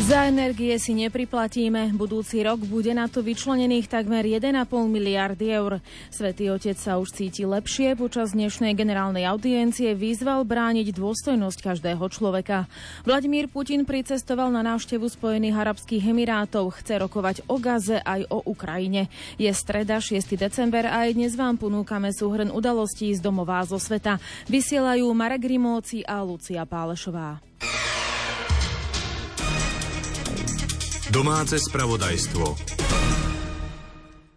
Za energie si nepriplatíme. Budúci rok bude na to vyčlenených takmer 1,5 miliardy eur. Svetý otec sa už cíti lepšie. Počas dnešnej generálnej audiencie vyzval brániť dôstojnosť každého človeka. Vladimír Putin pricestoval na návštevu Spojených arabských emirátov. Chce rokovať o Gaze aj o Ukrajine. Je streda 6. december a aj dnes vám ponúkame súhrn udalostí z domová zo sveta. Vysielajú Marek Rimóci a Lucia Pálešová. Domáce spravodajstvo.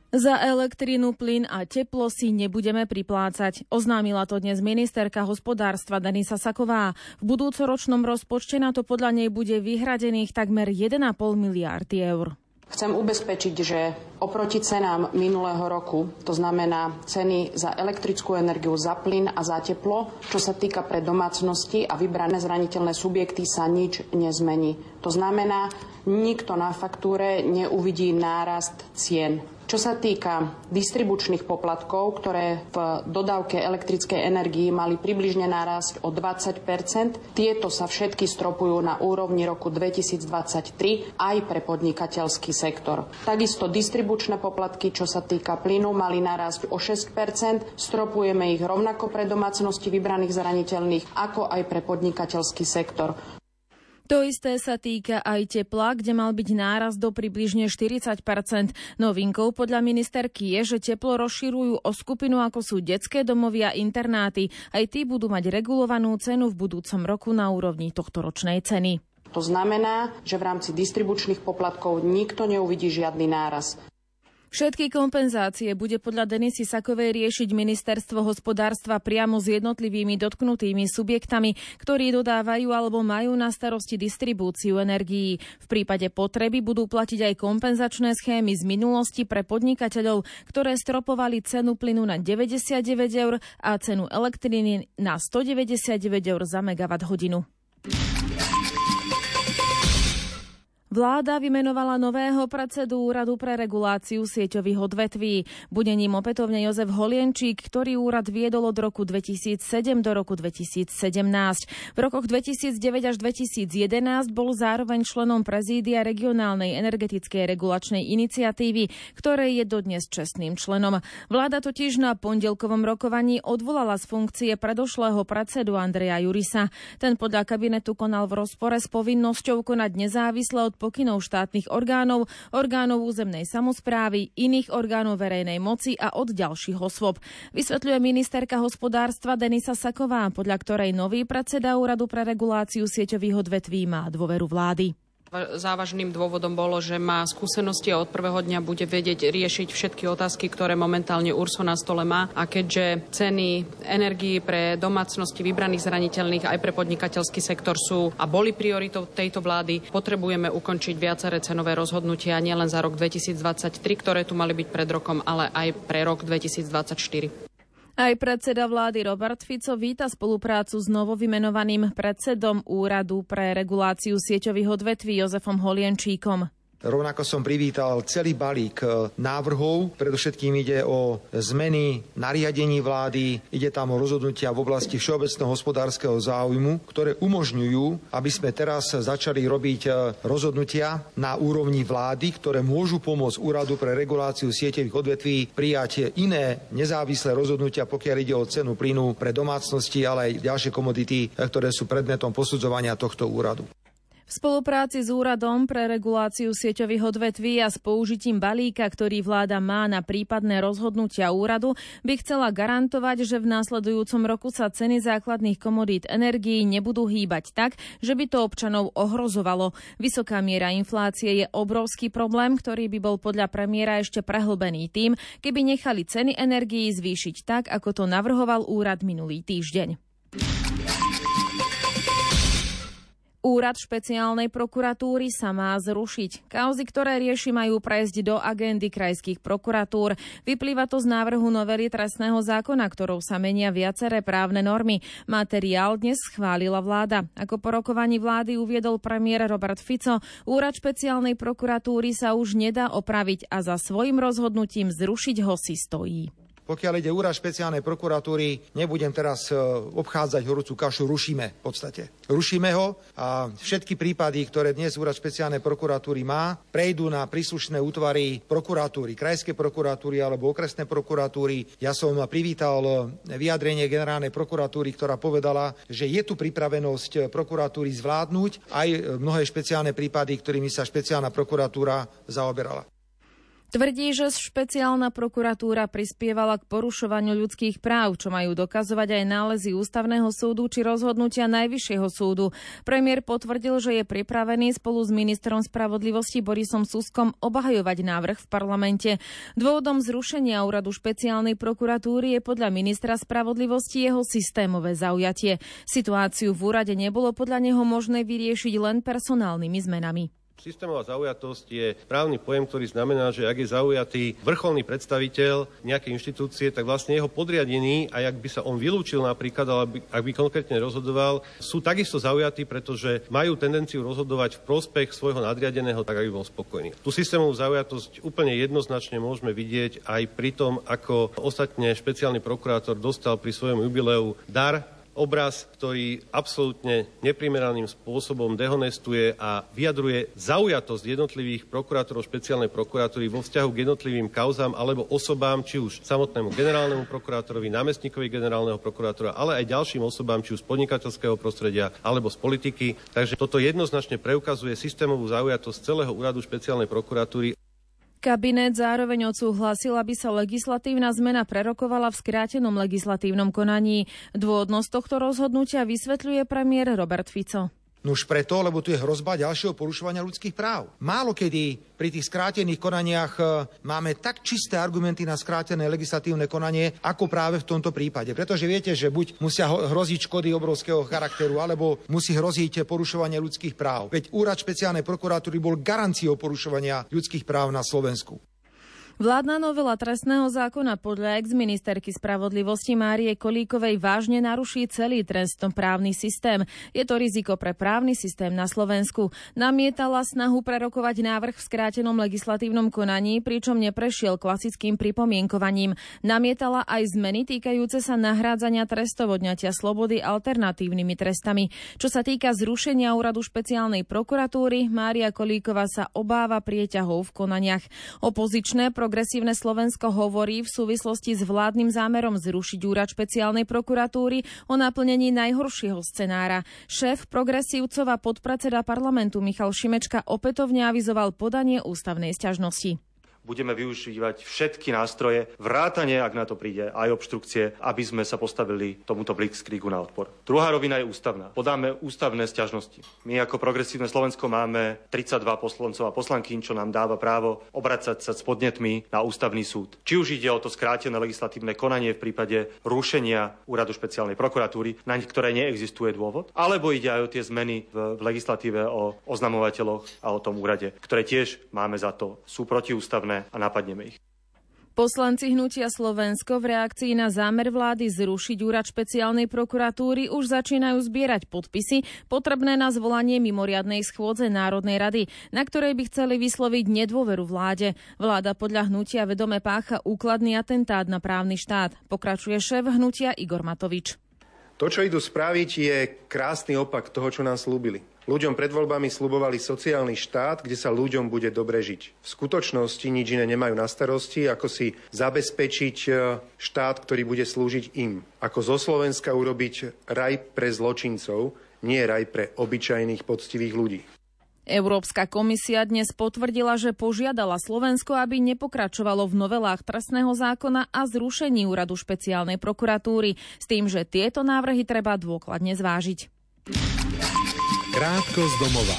Za elektrínu, plyn a teplo si nebudeme priplácať. Oznámila to dnes ministerka hospodárstva Denisa Saková. V budúcoročnom rozpočte na to podľa nej bude vyhradených takmer 1,5 miliardy eur. Chcem ubezpečiť, že oproti cenám minulého roku, to znamená ceny za elektrickú energiu, za plyn a za teplo, čo sa týka pre domácnosti a vybrané zraniteľné subjekty, sa nič nezmení. To znamená, nikto na faktúre neuvidí nárast cien. Čo sa týka distribučných poplatkov, ktoré v dodávke elektrickej energii mali približne narásť o 20% tieto sa všetky stropujú na úrovni roku 2023 aj pre podnikateľský sektor. Takisto distribučné poplatky, čo sa týka plynu, mali narásť o 6% stropujeme ich rovnako pre domácnosti vybraných zraniteľných, ako aj pre podnikateľský sektor. To isté sa týka aj tepla, kde mal byť náraz do približne 40% Novinkou podľa ministerky je, že teplo rozširujú o skupinu ako sú detské domovy a internáty. Aj tí budú mať regulovanú cenu v budúcom roku na úrovni tohto ročnej ceny. To znamená, že v rámci distribučných poplatkov nikto neuvidí žiadny náraz. Všetky kompenzácie bude podľa Denisy Sakovej riešiť ministerstvo hospodárstva priamo s jednotlivými dotknutými subjektami, ktorí dodávajú alebo majú na starosti distribúciu energií. V prípade potreby budú platiť aj kompenzačné schémy z minulosti pre podnikateľov, ktoré stropovali cenu plynu na 99 eur a cenu elektriny na 199 eur za megawatt hodinu. Vláda vymenovala nového predsedu Úradu pre reguláciu sieťových odvetví. Bude ním opätovne Jozef Holienčík, ktorý úrad viedol od roku 2007 do roku 2017. V rokoch 2009 až 2011 bol zároveň členom prezídia regionálnej energetickej regulačnej iniciatívy, ktorej je dodnes čestným členom. Vláda totiž na pondelkovom rokovaní odvolala z funkcie predošlého predsedu Andreja Jurisa. Ten podľa kabinetu konal v rozpore s povinnosťou konať nezávisle od pokynov štátnych orgánov, orgánov územnej samozprávy, iných orgánov verejnej moci a od ďalších osôb. Vysvetľuje ministerka hospodárstva Denisa Saková, podľa ktorej nový predseda Úradu pre reguláciu sieťových odvetví má dôveru vlády. Závažným dôvodom bolo, že má skúsenosti a od prvého dňa bude vedieť riešiť všetky otázky, ktoré momentálne URSO na stole má. A keďže ceny energií pre domácnosti vybraných zraniteľných aj pre podnikateľský sektor sú a boli prioritou tejto vlády, potrebujeme ukončiť viaceré cenové rozhodnutia nielen za rok 2023, ktoré tu mali byť pred rokom, ale aj pre rok 2024. Aj predseda vlády Robert Fico víta spoluprácu s novovymenovaným predsedom Úradu pre reguláciu sieťových odvetví Jozefom Holienčíkom. Rovnako som privítal celý balík e, návrhov. Predovšetkým ide o zmeny nariadení vlády, ide tam o rozhodnutia v oblasti všeobecného hospodárskeho záujmu, ktoré umožňujú, aby sme teraz začali robiť e, rozhodnutia na úrovni vlády, ktoré môžu pomôcť Úradu pre reguláciu sieťových odvetví prijať iné nezávislé rozhodnutia, pokiaľ ide o cenu plynu pre domácnosti, ale aj ďalšie komodity, e, ktoré sú predmetom posudzovania tohto úradu. V spolupráci s Úradom pre reguláciu sieťových odvetví a s použitím balíka, ktorý vláda má na prípadné rozhodnutia úradu, by chcela garantovať, že v následujúcom roku sa ceny základných komodít energií nebudú hýbať tak, že by to občanov ohrozovalo. Vysoká miera inflácie je obrovský problém, ktorý by bol podľa premiéra ešte prehlbený tým, keby nechali ceny energií zvýšiť tak, ako to navrhoval úrad minulý týždeň. Úrad špeciálnej prokuratúry sa má zrušiť. Kauzy, ktoré rieši, majú prejsť do agendy krajských prokuratúr. Vyplýva to z návrhu novely trestného zákona, ktorou sa menia viaceré právne normy. Materiál dnes schválila vláda. Ako po rokovaní vlády uviedol premiér Robert Fico, úrad špeciálnej prokuratúry sa už nedá opraviť a za svojim rozhodnutím zrušiť ho si stojí. Pokiaľ ide úrad špeciálnej prokuratúry, nebudem teraz e, obchádzať horúcu kašu, rušíme v podstate. Rušíme ho a všetky prípady, ktoré dnes úrad špeciálnej prokuratúry má, prejdú na príslušné útvary prokuratúry, krajské prokuratúry alebo okresné prokuratúry. Ja som privítal vyjadrenie generálnej prokuratúry, ktorá povedala, že je tu pripravenosť prokuratúry zvládnuť aj mnohé špeciálne prípady, ktorými sa špeciálna prokuratúra zaoberala. Tvrdí, že špeciálna prokuratúra prispievala k porušovaniu ľudských práv, čo majú dokazovať aj nálezy Ústavného súdu či rozhodnutia Najvyššieho súdu. Premiér potvrdil, že je pripravený spolu s ministrom spravodlivosti Borisom Suskom obhajovať návrh v parlamente. Dôvodom zrušenia úradu špeciálnej prokuratúry je podľa ministra spravodlivosti jeho systémové zaujatie. Situáciu v úrade nebolo podľa neho možné vyriešiť len personálnymi zmenami. Systémová zaujatosť je právny pojem, ktorý znamená, že ak je zaujatý vrcholný predstaviteľ nejakej inštitúcie, tak vlastne jeho podriadený, a ak by sa on vylúčil napríklad, ale ak by konkrétne rozhodoval, sú takisto zaujatí, pretože majú tendenciu rozhodovať v prospech svojho nadriadeného, tak aby bol spokojný. Tú systémovú zaujatosť úplne jednoznačne môžeme vidieť aj pri tom, ako ostatne špeciálny prokurátor dostal pri svojom jubileu dar obraz, ktorý absolútne neprimeraným spôsobom dehonestuje a vyjadruje zaujatosť jednotlivých prokurátorov špeciálnej prokuratúry vo vzťahu k jednotlivým kauzám alebo osobám, či už samotnému generálnemu prokurátorovi, námestníkovi generálneho prokurátora, ale aj ďalším osobám, či už z podnikateľského prostredia alebo z politiky. Takže toto jednoznačne preukazuje systémovú zaujatosť celého úradu špeciálnej prokuratúry. Kabinet zároveň odsúhlasil, aby sa legislatívna zmena prerokovala v skrátenom legislatívnom konaní. Dôvodnosť tohto rozhodnutia vysvetľuje premiér Robert Fico. No už preto, lebo tu je hrozba ďalšieho porušovania ľudských práv. Málo kedy pri tých skrátených konaniach e, máme tak čisté argumenty na skrátené legislatívne konanie, ako práve v tomto prípade. Pretože viete, že buď musia hroziť škody obrovského charakteru, alebo musí hroziť porušovanie ľudských práv. Veď úrad špeciálnej prokuratúry bol garanciou porušovania ľudských práv na Slovensku. Vládna novela trestného zákona podľa ex-ministerky spravodlivosti Márie Kolíkovej vážne naruší celý trestnoprávny systém. Je to riziko pre právny systém na Slovensku. Namietala snahu prerokovať návrh v skrátenom legislatívnom konaní, pričom neprešiel klasickým pripomienkovaním. Namietala aj zmeny týkajúce sa nahrádzania trestov odňatia slobody alternatívnymi trestami. Čo sa týka zrušenia úradu špeciálnej prokuratúry, Mária Kolíková sa obáva prieťahov v konaniach. Opozičné progresívne Slovensko hovorí v súvislosti s vládnym zámerom zrušiť úrad špeciálnej prokuratúry o naplnení najhoršieho scenára. Šéf progresívcov a podpredseda parlamentu Michal Šimečka opätovne avizoval podanie ústavnej sťažnosti budeme využívať všetky nástroje, vrátane, ak na to príde, aj obštrukcie, aby sme sa postavili tomuto blitzkriegu na odpor. Druhá rovina je ústavná. Podáme ústavné sťažnosti. My ako progresívne Slovensko máme 32 poslancov a poslankyň, čo nám dáva právo obracať sa s podnetmi na ústavný súd. Či už ide o to skrátené legislatívne konanie v prípade rušenia úradu špeciálnej prokuratúry, na ktoré neexistuje dôvod, alebo ide aj o tie zmeny v, v legislatíve o oznamovateľoch a o tom úrade, ktoré tiež máme za to, sú protiústavné a napadneme ich. Poslanci Hnutia Slovensko v reakcii na zámer vlády zrušiť úrad špeciálnej prokuratúry už začínajú zbierať podpisy potrebné na zvolanie mimoriadnej schôdze Národnej rady, na ktorej by chceli vysloviť nedôveru vláde. Vláda podľa hnutia vedome pácha úkladný atentát na právny štát. Pokračuje šéf hnutia Igor Matovič. To, čo idú spraviť, je krásny opak toho, čo nám slúbili. Ľuďom pred voľbami slubovali sociálny štát, kde sa ľuďom bude dobre žiť. V skutočnosti nič iné nemajú na starosti, ako si zabezpečiť e, štát, ktorý bude slúžiť im. Ako zo Slovenska urobiť raj pre zločincov, nie raj pre obyčajných poctivých ľudí. Európska komisia dnes potvrdila, že požiadala Slovensko, aby nepokračovalo v novelách trestného zákona a zrušení úradu špeciálnej prokuratúry, s tým, že tieto návrhy treba dôkladne zvážiť. Krátko z domova.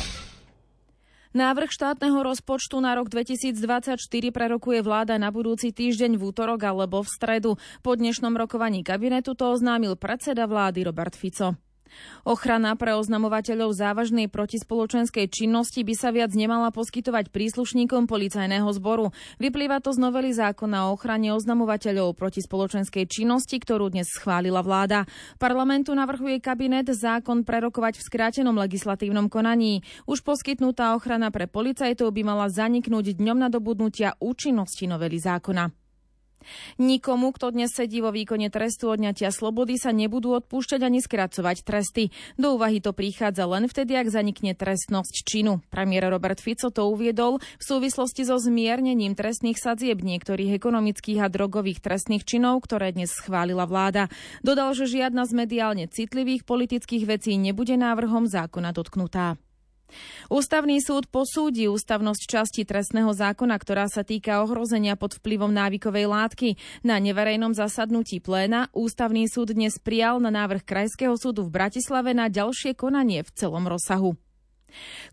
Návrh štátneho rozpočtu na rok 2024 prerokuje vláda na budúci týždeň v útorok alebo v stredu. Po dnešnom rokovaní kabinetu to oznámil predseda vlády Robert Fico. Ochrana pre oznamovateľov závažnej protispoločenskej činnosti by sa viac nemala poskytovať príslušníkom policajného zboru. Vyplýva to z novely zákona o ochrane oznamovateľov protispoločenskej činnosti, ktorú dnes schválila vláda. Parlamentu navrhuje kabinet zákon prerokovať v skrátenom legislatívnom konaní. Už poskytnutá ochrana pre policajtov by mala zaniknúť dňom nadobudnutia účinnosti novely zákona. Nikomu, kto dnes sedí vo výkone trestu odňatia slobody, sa nebudú odpúšťať ani skracovať tresty. Do úvahy to prichádza len vtedy, ak zanikne trestnosť činu. Premiér Robert Fico to uviedol v súvislosti so zmiernením trestných sadzieb niektorých ekonomických a drogových trestných činov, ktoré dnes schválila vláda. Dodal, že žiadna z mediálne citlivých politických vecí nebude návrhom zákona dotknutá. Ústavný súd posúdi ústavnosť časti trestného zákona, ktorá sa týka ohrozenia pod vplyvom návykovej látky. Na neverejnom zasadnutí pléna Ústavný súd dnes prijal na návrh Krajského súdu v Bratislave na ďalšie konanie v celom rozsahu.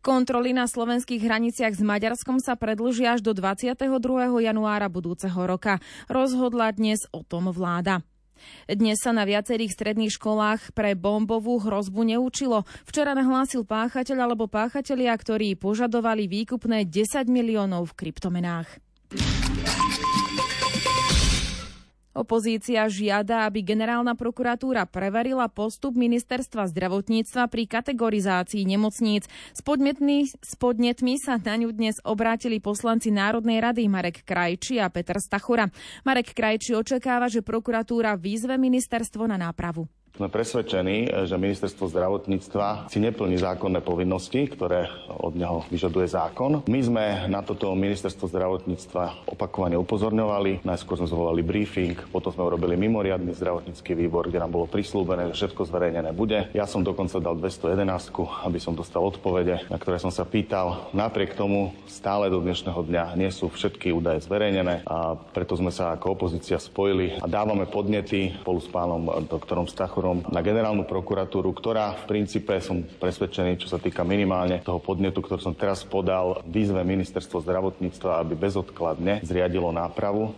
Kontroly na slovenských hraniciach s Maďarskom sa predlžia až do 22. januára budúceho roka. Rozhodla dnes o tom vláda. Dnes sa na viacerých stredných školách pre bombovú hrozbu neučilo. Včera nahlásil páchateľ alebo páchatelia, ktorí požadovali výkupné 10 miliónov v kryptomenách. Opozícia žiada, aby generálna prokuratúra preverila postup ministerstva zdravotníctva pri kategorizácii nemocníc. S podnetmi, s podnetmi sa na ňu dnes obrátili poslanci Národnej rady Marek Krajči a Peter Stachura. Marek Krajči očakáva, že prokuratúra výzve ministerstvo na nápravu. Sme presvedčení, že ministerstvo zdravotníctva si neplní zákonné povinnosti, ktoré od neho vyžaduje zákon. My sme na toto ministerstvo zdravotníctva opakovane upozorňovali. Najskôr sme zvolali briefing, potom sme urobili mimoriadny zdravotnícky výbor, kde nám bolo prislúbené, že všetko zverejnené bude. Ja som dokonca dal 211, aby som dostal odpovede, na ktoré som sa pýtal. Napriek tomu stále do dnešného dňa nie sú všetky údaje zverejnené a preto sme sa ako opozícia spojili a dávame podnety spolu s pánom doktorom Stachu prokurátorom na generálnu prokuratúru, ktorá v princípe som presvedčený, čo sa týka minimálne toho podnetu, ktorý som teraz podal, výzve ministerstvo zdravotníctva, aby bezodkladne zriadilo nápravu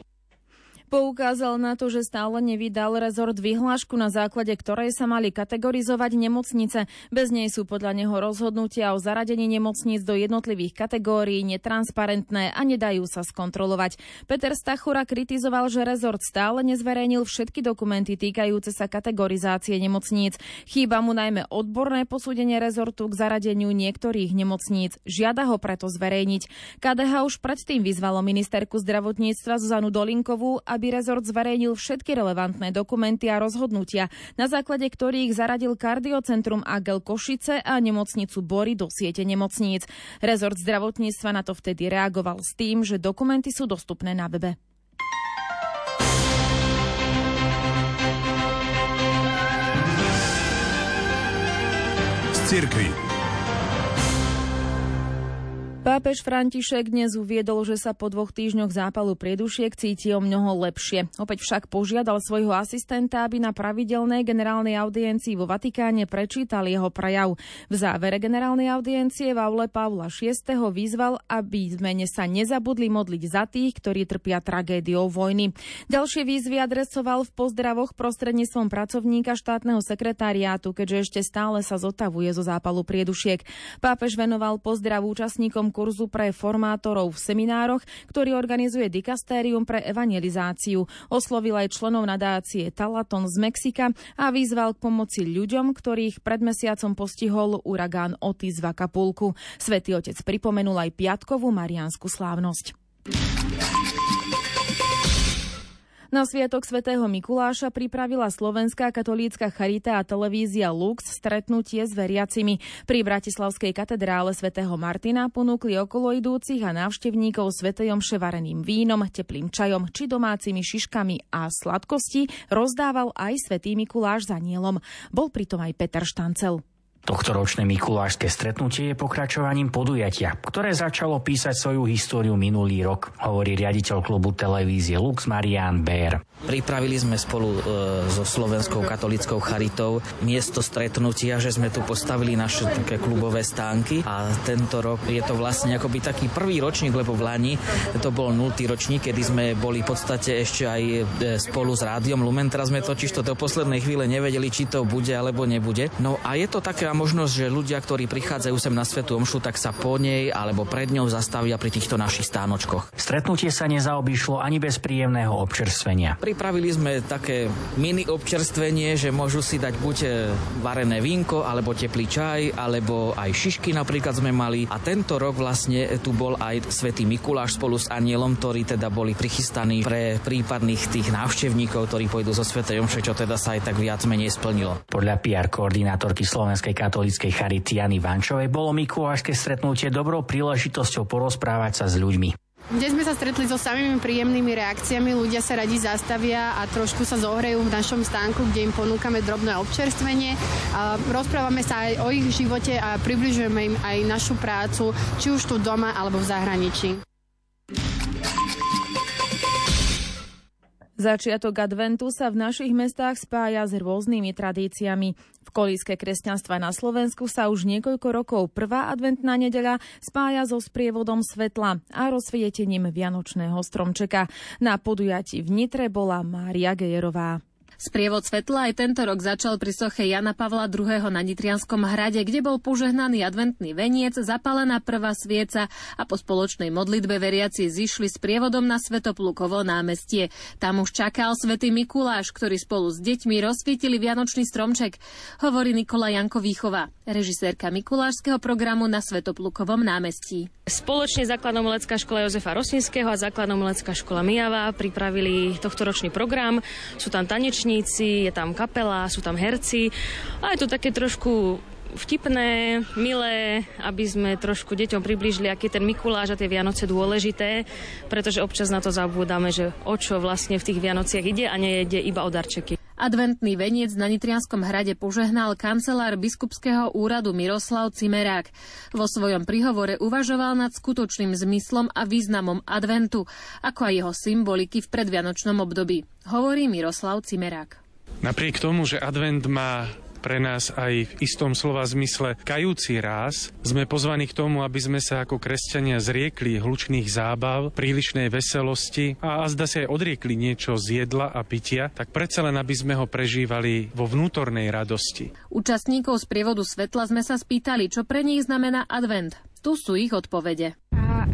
Poukázal na to, že stále nevydal rezort vyhlášku, na základe ktorej sa mali kategorizovať nemocnice. Bez nej sú podľa neho rozhodnutia o zaradení nemocníc do jednotlivých kategórií netransparentné a nedajú sa skontrolovať. Peter Stachura kritizoval, že rezort stále nezverejnil všetky dokumenty týkajúce sa kategorizácie nemocníc. Chýba mu najmä odborné posúdenie rezortu k zaradeniu niektorých nemocníc. Žiada ho preto zverejniť. KDH už predtým vyzvalo ministerku zdravotníctva Zuzanu Dolinkovú, aby aby rezort zverejnil všetky relevantné dokumenty a rozhodnutia, na základe ktorých zaradil kardiocentrum Agel Košice a nemocnicu Bory do siete nemocníc. Rezort zdravotníctva na to vtedy reagoval s tým, že dokumenty sú dostupné na webe. Cirkvi. Pápež František dnes uviedol, že sa po dvoch týždňoch zápalu priedušiek cíti o mnoho lepšie. Opäť však požiadal svojho asistenta, aby na pravidelnej generálnej audiencii vo Vatikáne prečítal jeho prejav. V závere generálnej audiencie v aule Pavla VI. vyzval, aby zmene sa nezabudli modliť za tých, ktorí trpia tragédiou vojny. Ďalšie výzvy adresoval v pozdravoch prostredníctvom pracovníka štátneho sekretariátu, keďže ešte stále sa zotavuje zo zápalu priedušiek. Pápež venoval pozdrav účastníkom kurzu pre formátorov v seminároch, ktorý organizuje Dikastérium pre evangelizáciu. Oslovil aj členov nadácie Talaton z Mexika a vyzval k pomoci ľuďom, ktorých pred mesiacom postihol uragán Otis v Acapulku. Svetý otec pripomenul aj piatkovú mariánsku slávnosť. Na Sviatok svätého Mikuláša pripravila Slovenská katolícka charita a televízia Lux stretnutie s veriacimi. Pri Bratislavskej katedrále svätého Martina ponúkli okolo idúcich a návštevníkov svetejom ševareným vínom, teplým čajom či domácimi šiškami a sladkosti rozdával aj svätý Mikuláš za nielom. Bol pritom aj Peter Štancel. Tohtoročné mikulášske stretnutie je pokračovaním podujatia, ktoré začalo písať svoju históriu minulý rok, hovorí riaditeľ klubu televízie Lux Marian Bér. Pripravili sme spolu e, so Slovenskou katolickou charitou miesto stretnutia, že sme tu postavili naše také klubové stánky a tento rok je to vlastne akoby taký prvý ročník, lebo v Lani to bol nultý ročník, kedy sme boli v podstate ešte aj e, spolu s rádiom Lumen. Teraz sme totiž to do poslednej chvíle nevedeli, či to bude alebo nebude. No a je to také možnosť, že ľudia, ktorí prichádzajú sem na Svetu Omšu, tak sa po nej alebo pred ňou zastavia pri týchto našich stánočkoch. Stretnutie sa nezaobišlo ani bez príjemného občerstvenia. Pripravili sme také mini občerstvenie, že môžu si dať buď e, varené vínko, alebo teplý čaj, alebo aj šišky napríklad sme mali. A tento rok vlastne tu bol aj Svetý Mikuláš spolu s anielom, ktorí teda boli prichystaní pre prípadných tých návštevníkov, ktorí pôjdu zo Svetej Omše, čo teda sa aj tak viac menej splnilo. Podľa PR koordinátorky Slovenskej katolíckej charity Jany Vančovej bolo Mikulášske stretnutie dobrou príležitosťou porozprávať sa s ľuďmi. Kde sme sa stretli so samými príjemnými reakciami, ľudia sa radi zastavia a trošku sa zohrejú v našom stánku, kde im ponúkame drobné občerstvenie. A rozprávame sa aj o ich živote a približujeme im aj našu prácu, či už tu doma alebo v zahraničí. Začiatok adventu sa v našich mestách spája s rôznymi tradíciami. V kolíske kresťanstva na Slovensku sa už niekoľko rokov prvá adventná nedeľa spája so sprievodom svetla a rozsvietením vianočného stromčeka. Na podujatí v Nitre bola Mária Gejerová. Sprievod svetla aj tento rok začal pri soche Jana Pavla II. na Nitrianskom hrade, kde bol požehnaný adventný veniec, zapálená prvá svieca a po spoločnej modlitbe veriaci zišli s prievodom na Svetoplukovo námestie. Tam už čakal svätý Mikuláš, ktorý spolu s deťmi rozsvietili Vianočný stromček, hovorí Nikola Janko Výchova, režisérka Mikulášskeho programu na Svetoplukovom námestí. Spoločne základná umelecká škola Jozefa Rosinského a základná umelecká škola Mijava pripravili tohto ročný program. Sú tam taneční hudobníci, je tam kapela, sú tam herci a je to také trošku vtipné, milé, aby sme trošku deťom približili, aký je ten Mikuláš a tie Vianoce dôležité, pretože občas na to zabúdame, že o čo vlastne v tých Vianociach ide a nejde iba o darčeky. Adventný veniec na Nitrianskom hrade požehnal kancelár biskupského úradu Miroslav Cimerák. Vo svojom prihovore uvažoval nad skutočným zmyslom a významom adventu, ako aj jeho symboliky v predvianočnom období. Hovorí Miroslav Cimerák. Napriek tomu, že advent má pre nás aj v istom slova zmysle kajúci ráz, sme pozvaní k tomu, aby sme sa ako kresťania zriekli hlučných zábav, prílišnej veselosti a azda si aj odriekli niečo z jedla a pitia, tak predsa len, aby sme ho prežívali vo vnútornej radosti. Účastníkov z prievodu svetla sme sa spýtali, čo pre nich znamená advent. Tu sú ich odpovede.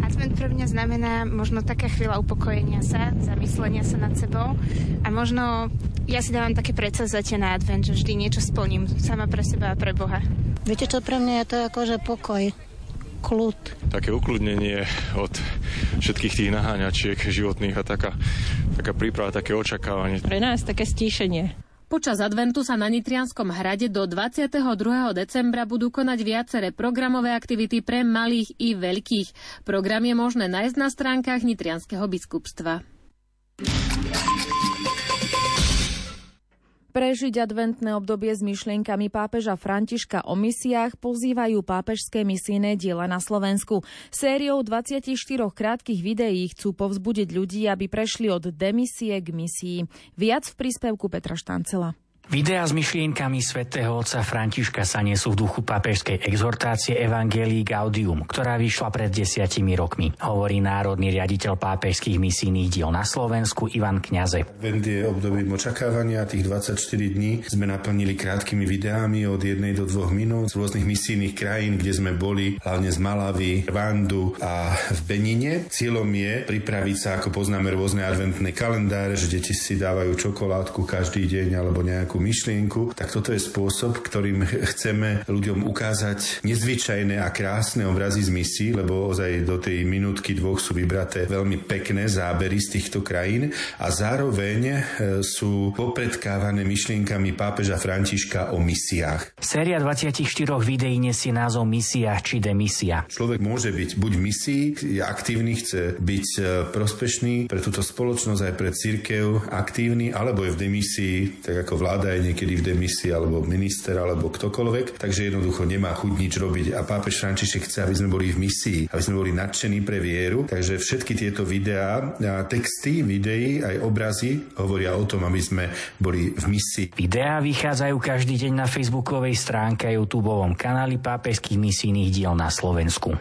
Advent pre mňa znamená možno taká chvíľa upokojenia sa, zamyslenia sa nad sebou a možno ja si dávam také predsavzatie na advent, že vždy niečo splním sama pre seba a pre Boha. Viete čo, pre mňa je to akože pokoj, kľud. Také ukludnenie od všetkých tých naháňačiek životných a taká, taká príprava, také očakávanie. Pre nás také stíšenie. Počas adventu sa na Nitrianskom hrade do 22. decembra budú konať viaceré programové aktivity pre malých i veľkých. Program je možné nájsť na stránkach Nitrianského biskupstva. Prežiť adventné obdobie s myšlienkami pápeža Františka o misiách pozývajú pápežské misijné diela na Slovensku. Sériou 24 krátkých videí chcú povzbudiť ľudí, aby prešli od demisie k misii. Viac v príspevku Petra Štancela. Videá s myšlienkami svätého otca Františka sa nesú v duchu pápežskej exhortácie Evangelii Gaudium, ktorá vyšla pred desiatimi rokmi, hovorí národný riaditeľ pápežských misijných diel na Slovensku Ivan Kňaze. Vend je obdobím očakávania, tých 24 dní sme naplnili krátkými videami od 1 do 2 minút z rôznych misijných krajín, kde sme boli, hlavne z Malavy, Rwandu a v Benine. Cieľom je pripraviť sa, ako poznáme rôzne adventné kalendáre, že deti si dávajú čokoládku každý deň alebo nejakú myšlienku, tak toto je spôsob, ktorým chceme ľuďom ukázať nezvyčajné a krásne obrazy z misí, lebo ozaj do tej minútky dvoch sú vybraté veľmi pekné zábery z týchto krajín a zároveň e, sú popredkávané myšlienkami pápeža Františka o misiách. Séria 24 videí nesie názov Misia či demisia. Človek môže byť buď v misii, je aktívny, chce byť e, prospešný pre túto spoločnosť aj pre církev aktívny, alebo je v demisii, tak ako vláda vláda je niekedy v demisii, alebo minister, alebo ktokoľvek, takže jednoducho nemá chuť nič robiť. A pápež František chce, aby sme boli v misii, aby sme boli nadšení pre vieru. Takže všetky tieto videá, texty, videí, aj obrazy hovoria o tom, aby sme boli v misii. Videá vychádzajú každý deň na facebookovej stránke a YouTube kanáli pápežských misijných diel na Slovensku.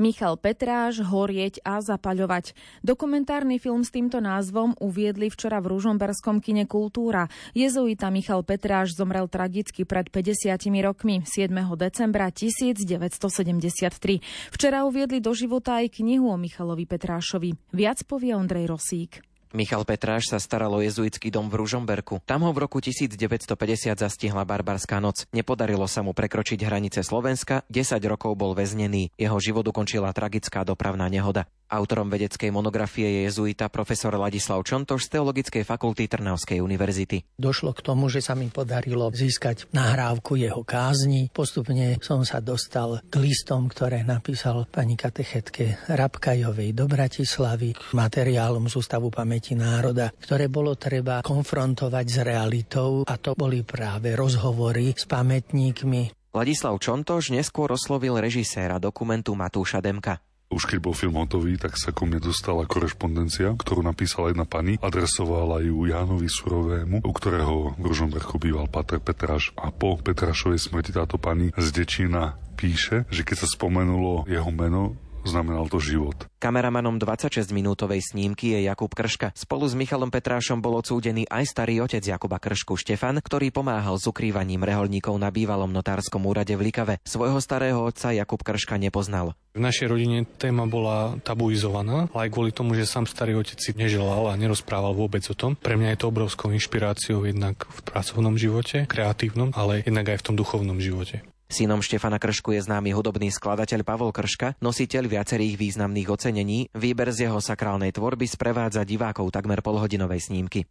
Michal Petráš, Horieť a Zapaľovať. Dokumentárny film s týmto názvom uviedli včera v Ružomberskom kine Kultúra. Jezuita Michal Petráš zomrel tragicky pred 50 rokmi, 7. decembra 1973. Včera uviedli do života aj knihu o Michalovi Petrášovi. Viac povie Ondrej Rosík. Michal Petráš sa staral o jezuitský dom v Ružomberku. Tam ho v roku 1950 zastihla barbarská noc. Nepodarilo sa mu prekročiť hranice Slovenska, 10 rokov bol väznený. Jeho život ukončila tragická dopravná nehoda. Autorom vedeckej monografie je jezuita profesor Ladislav Čontoš z Teologickej fakulty Trnavskej univerzity. Došlo k tomu, že sa mi podarilo získať nahrávku jeho kázni. Postupne som sa dostal k listom, ktoré napísal pani katechetke Rabkajovej do Bratislavy, k materiálom z Ústavu pamäti národa, ktoré bolo treba konfrontovať s realitou a to boli práve rozhovory s pamätníkmi. Ladislav Čontoš neskôr oslovil režiséra dokumentu Matúša Demka. Už keď bol film hotový, tak sa ku mne dostala korešpondencia, ktorú napísala jedna pani, adresovala ju Jánovi Surovému, u ktorého v Ružomberku býval Pater Petráš. A po Petrášovej smrti táto pani z Dečína píše, že keď sa spomenulo jeho meno, znamenal to život. Kameramanom 26-minútovej snímky je Jakub Krška. Spolu s Michalom Petrášom bol odsúdený aj starý otec Jakuba Kršku Štefan, ktorý pomáhal s ukrývaním reholníkov na bývalom notárskom úrade v Likave. Svojho starého otca Jakub Krška nepoznal. V našej rodine téma bola tabuizovaná, aj kvôli tomu, že sám starý otec si neželal a nerozprával vôbec o tom. Pre mňa je to obrovskou inšpiráciou jednak v pracovnom živote, kreatívnom, ale jednak aj v tom duchovnom živote. Synom Štefana Kršku je známy hudobný skladateľ Pavol Krška, nositeľ viacerých významných ocenení. Výber z jeho sakrálnej tvorby sprevádza divákov takmer polhodinovej snímky.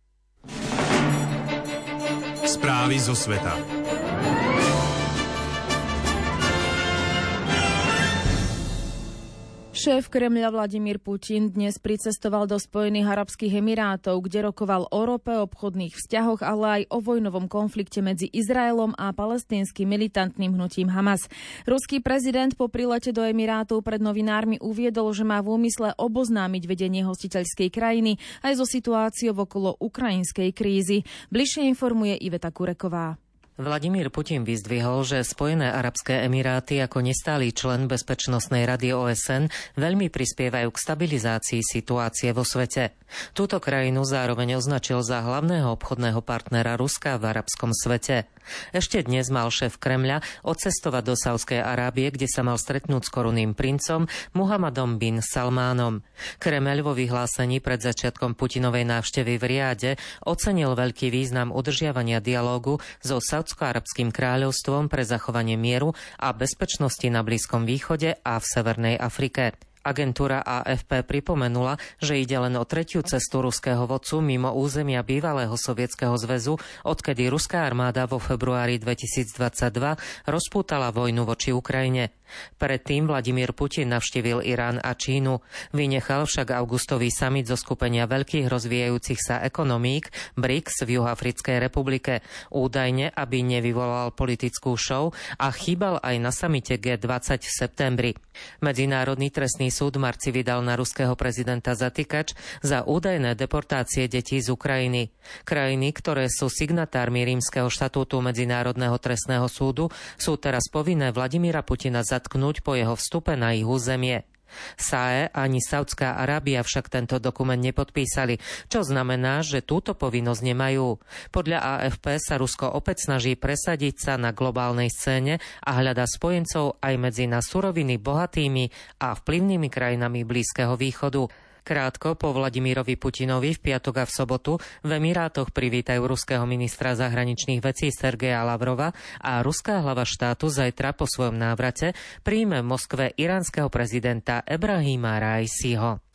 Správy zo sveta. Šéf Kremľa Vladimír Putin dnes pricestoval do Spojených arabských emirátov, kde rokoval o rope, obchodných vzťahoch, ale aj o vojnovom konflikte medzi Izraelom a palestínskym militantným hnutím Hamas. Ruský prezident po prilete do Emirátov pred novinármi uviedol, že má v úmysle oboznámiť vedenie hostiteľskej krajiny aj so situáciou okolo ukrajinskej krízy. Bližšie informuje Iveta Kureková. Vladimír Putin vyzdvihol, že Spojené arabské emiráty ako nestály člen Bezpečnostnej rady OSN veľmi prispievajú k stabilizácii situácie vo svete. Túto krajinu zároveň označil za hlavného obchodného partnera Ruska v arabskom svete. Ešte dnes mal šéf Kremľa odcestovať do Saudskej Arábie, kde sa mal stretnúť s korunným princom Muhammadom bin Salmánom. Kremeľ vo vyhlásení pred začiatkom Putinovej návštevy v Riade ocenil veľký význam udržiavania dialógu so Saudsko-arabským kráľovstvom pre zachovanie mieru a bezpečnosti na Blízkom východe a v Severnej Afrike. Agentúra AFP pripomenula, že ide len o tretiu cestu ruského vodcu mimo územia bývalého sovietskeho zväzu, odkedy ruská armáda vo februári 2022 rozpútala vojnu voči Ukrajine. Predtým Vladimír Putin navštívil Irán a Čínu. Vynechal však augustový summit zo skupenia veľkých rozvíjajúcich sa ekonomík BRICS v Juhafrickej republike. Údajne, aby nevyvolal politickú show a chýbal aj na samite G20 v septembri. Medzinárodný trestný súd marci vydal na ruského prezidenta zatýkač za údajné deportácie detí z Ukrajiny. Krajiny, ktoré sú signatármi rímskeho štatútu Medzinárodného trestného súdu, sú teraz povinné Vladimíra Putina za zatknúť po jeho vstupe na ich územie. SAE ani Saudská Arábia však tento dokument nepodpísali, čo znamená, že túto povinnosť nemajú. Podľa AFP sa Rusko opäť snaží presadiť sa na globálnej scéne a hľada spojencov aj medzi na suroviny bohatými a vplyvnými krajinami Blízkeho východu. Krátko po Vladimírovi Putinovi v piatok a v sobotu v Emirátoch privítajú ruského ministra zahraničných vecí Sergeja Lavrova a ruská hlava štátu zajtra po svojom návrate príjme v Moskve iránskeho prezidenta Ebrahima Raisiho.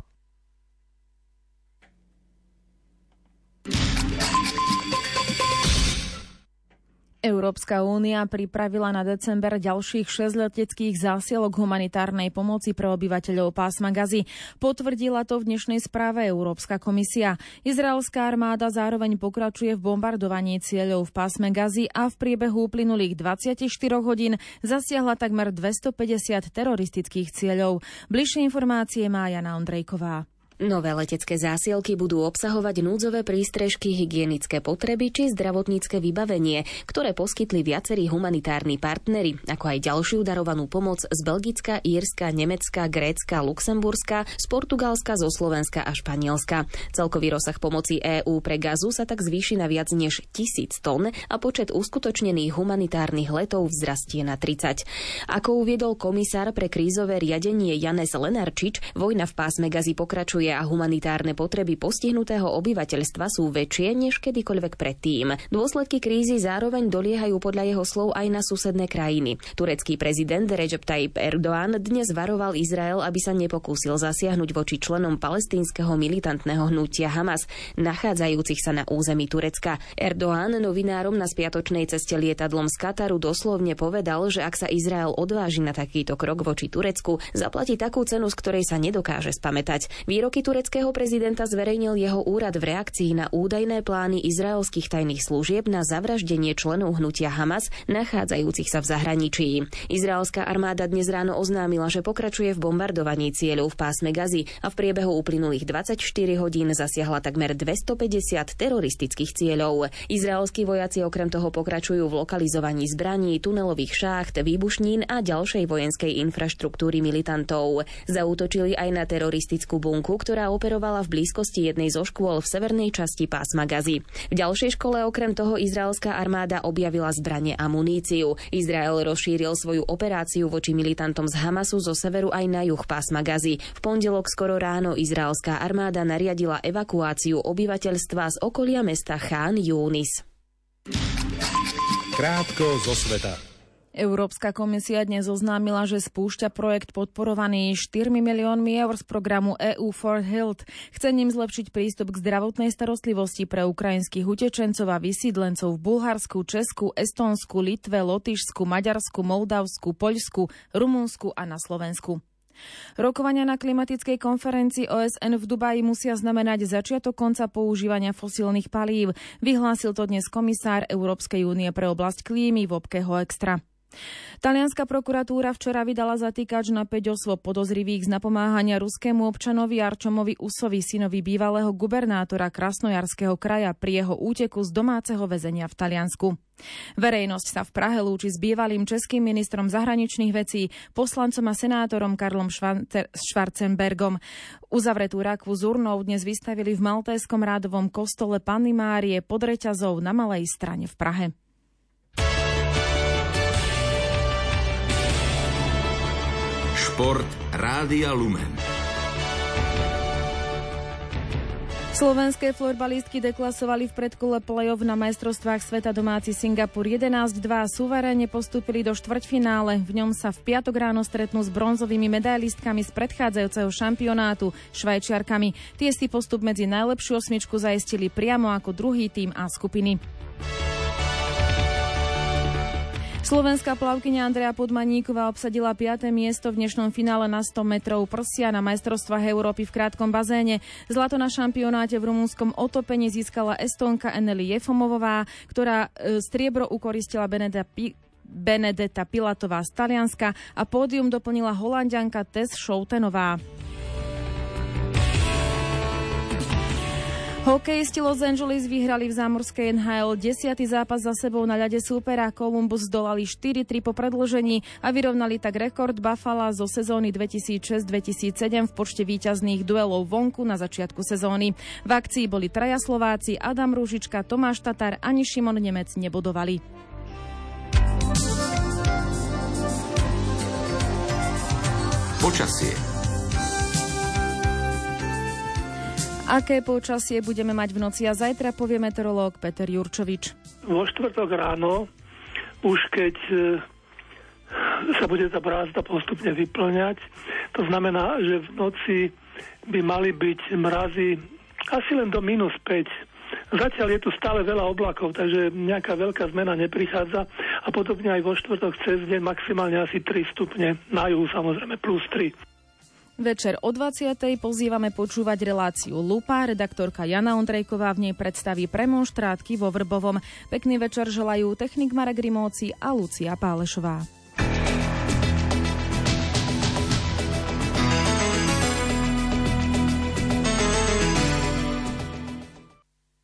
Európska únia pripravila na december ďalších 6 leteckých zásielok humanitárnej pomoci pre obyvateľov pásma Gazy. Potvrdila to v dnešnej správe Európska komisia. Izraelská armáda zároveň pokračuje v bombardovaní cieľov v pásme Gazy a v priebehu uplynulých 24 hodín zasiahla takmer 250 teroristických cieľov. Bližšie informácie má Jana Ondrejková. Nové letecké zásielky budú obsahovať núdzové prístrežky, hygienické potreby či zdravotnícke vybavenie, ktoré poskytli viacerí humanitárni partnery, ako aj ďalšiu darovanú pomoc z Belgicka, Írska, Nemecka, Grécka, Luxemburska, z Portugalska, zo Slovenska a Španielska. Celkový rozsah pomoci EÚ pre gazu sa tak zvýši na viac než tisíc tón a počet uskutočnených humanitárnych letov vzrastie na 30. Ako uviedol komisár pre krízové riadenie Janes Lenarčič, vojna v pásme gazy pokračuje a humanitárne potreby postihnutého obyvateľstva sú väčšie než kedykoľvek predtým. Dôsledky krízy zároveň doliehajú podľa jeho slov aj na susedné krajiny. Turecký prezident Recep Tayyip Erdoğan dnes varoval Izrael, aby sa nepokúsil zasiahnuť voči členom palestínskeho militantného hnutia Hamas, nachádzajúcich sa na území Turecka. Erdoğan novinárom na spiatočnej ceste lietadlom z Kataru doslovne povedal, že ak sa Izrael odváži na takýto krok voči Turecku, zaplatí takú cenu, z ktorej sa nedokáže spamätať. Výrok Kroky tureckého prezidenta zverejnil jeho úrad v reakcii na údajné plány izraelských tajných služieb na zavraždenie členov hnutia Hamas nachádzajúcich sa v zahraničí. Izraelská armáda dnes ráno oznámila, že pokračuje v bombardovaní cieľov v pásme Gazy a v priebehu uplynulých 24 hodín zasiahla takmer 250 teroristických cieľov. Izraelskí vojaci okrem toho pokračujú v lokalizovaní zbraní, tunelových šácht, výbušnín a ďalšej vojenskej infraštruktúry militantov. Zautočili aj na teroristickú bunku, ktorá operovala v blízkosti jednej zo škôl v severnej časti pásma Gazy. V ďalšej škole okrem toho izraelská armáda objavila zbranie a muníciu. Izrael rozšíril svoju operáciu voči militantom z Hamasu zo severu aj na juh pásma Gazy. V pondelok skoro ráno izraelská armáda nariadila evakuáciu obyvateľstva z okolia mesta Chán Yunis. Krátko zo sveta. Európska komisia dnes oznámila, že spúšťa projekt podporovaný 4 miliónmi eur z programu EU for Health. Chce ním zlepšiť prístup k zdravotnej starostlivosti pre ukrajinských utečencov a vysídlencov v Bulharsku, Česku, Estónsku, Litve, Lotyšsku, Maďarsku, Moldavsku, Poľsku, Rumunsku a na Slovensku. Rokovania na klimatickej konferencii OSN v Dubaji musia znamenať začiatok konca používania fosílnych palív. Vyhlásil to dnes komisár Európskej únie pre oblasť klímy v Obkeho Extra. Talianská prokuratúra včera vydala zatýkač na 5 osôb podozrivých z napomáhania ruskému občanovi Arčomovi Usovi, synovi bývalého gubernátora Krasnojarského kraja pri jeho úteku z domáceho väzenia v Taliansku. Verejnosť sa v Prahe lúči s bývalým českým ministrom zahraničných vecí, poslancom a senátorom Karlom Schwarzenbergom. Uzavretú rakvu z urnou dnes vystavili v Maltéskom rádovom kostole Panny Márie pod reťazou na Malej strane v Prahe. Šport Rádia Lumen. Slovenské florbalistky deklasovali v predkole play-off na majstrovstvách sveta domáci Singapur 11-2 a suverénne postúpili do štvrťfinále. V ňom sa v piatok ráno stretnú s bronzovými medailistkami z predchádzajúceho šampionátu švajčiarkami. Tie si postup medzi najlepšiu osmičku zaistili priamo ako druhý tým A skupiny. Slovenská plavkyňa Andrea Podmaníková obsadila 5. miesto v dnešnom finále na 100 metrov prsia na majstrovstvách Európy v krátkom bazéne. Zlato na šampionáte v rumúnskom otopení získala Estónka Eneli Jefomovová, ktorá e, striebro ukoristila Beneda Pi- Benedetta Pilatová z Talianska a pódium doplnila holandianka Tess Šoutenová. Hokejisti Los Angeles vyhrali v zámorskej NHL desiatý zápas za sebou na ľade súpera. Columbus zdolali 4-3 po predložení a vyrovnali tak rekord Buffalo zo sezóny 2006-2007 v počte výťazných duelov vonku na začiatku sezóny. V akcii boli traja Slováci, Adam Rúžička, Tomáš Tatar ani Šimon Nemec nebodovali. Počasie Aké počasie budeme mať v noci a zajtra povie meteorológ Peter Jurčovič. Vo štvrtok ráno, už keď e, sa bude tá brázda postupne vyplňať, to znamená, že v noci by mali byť mrazy asi len do minus 5 Zatiaľ je tu stále veľa oblakov, takže nejaká veľká zmena neprichádza a podobne aj vo štvrtok cez deň maximálne asi 3 stupne, na juhu samozrejme plus 3. Večer o 20. pozývame počúvať reláciu Lupa. Redaktorka Jana Ondrejková v nej predstaví premonštrátky vo Vrbovom. Pekný večer želajú technik Marek Rimóci a Lucia Pálešová.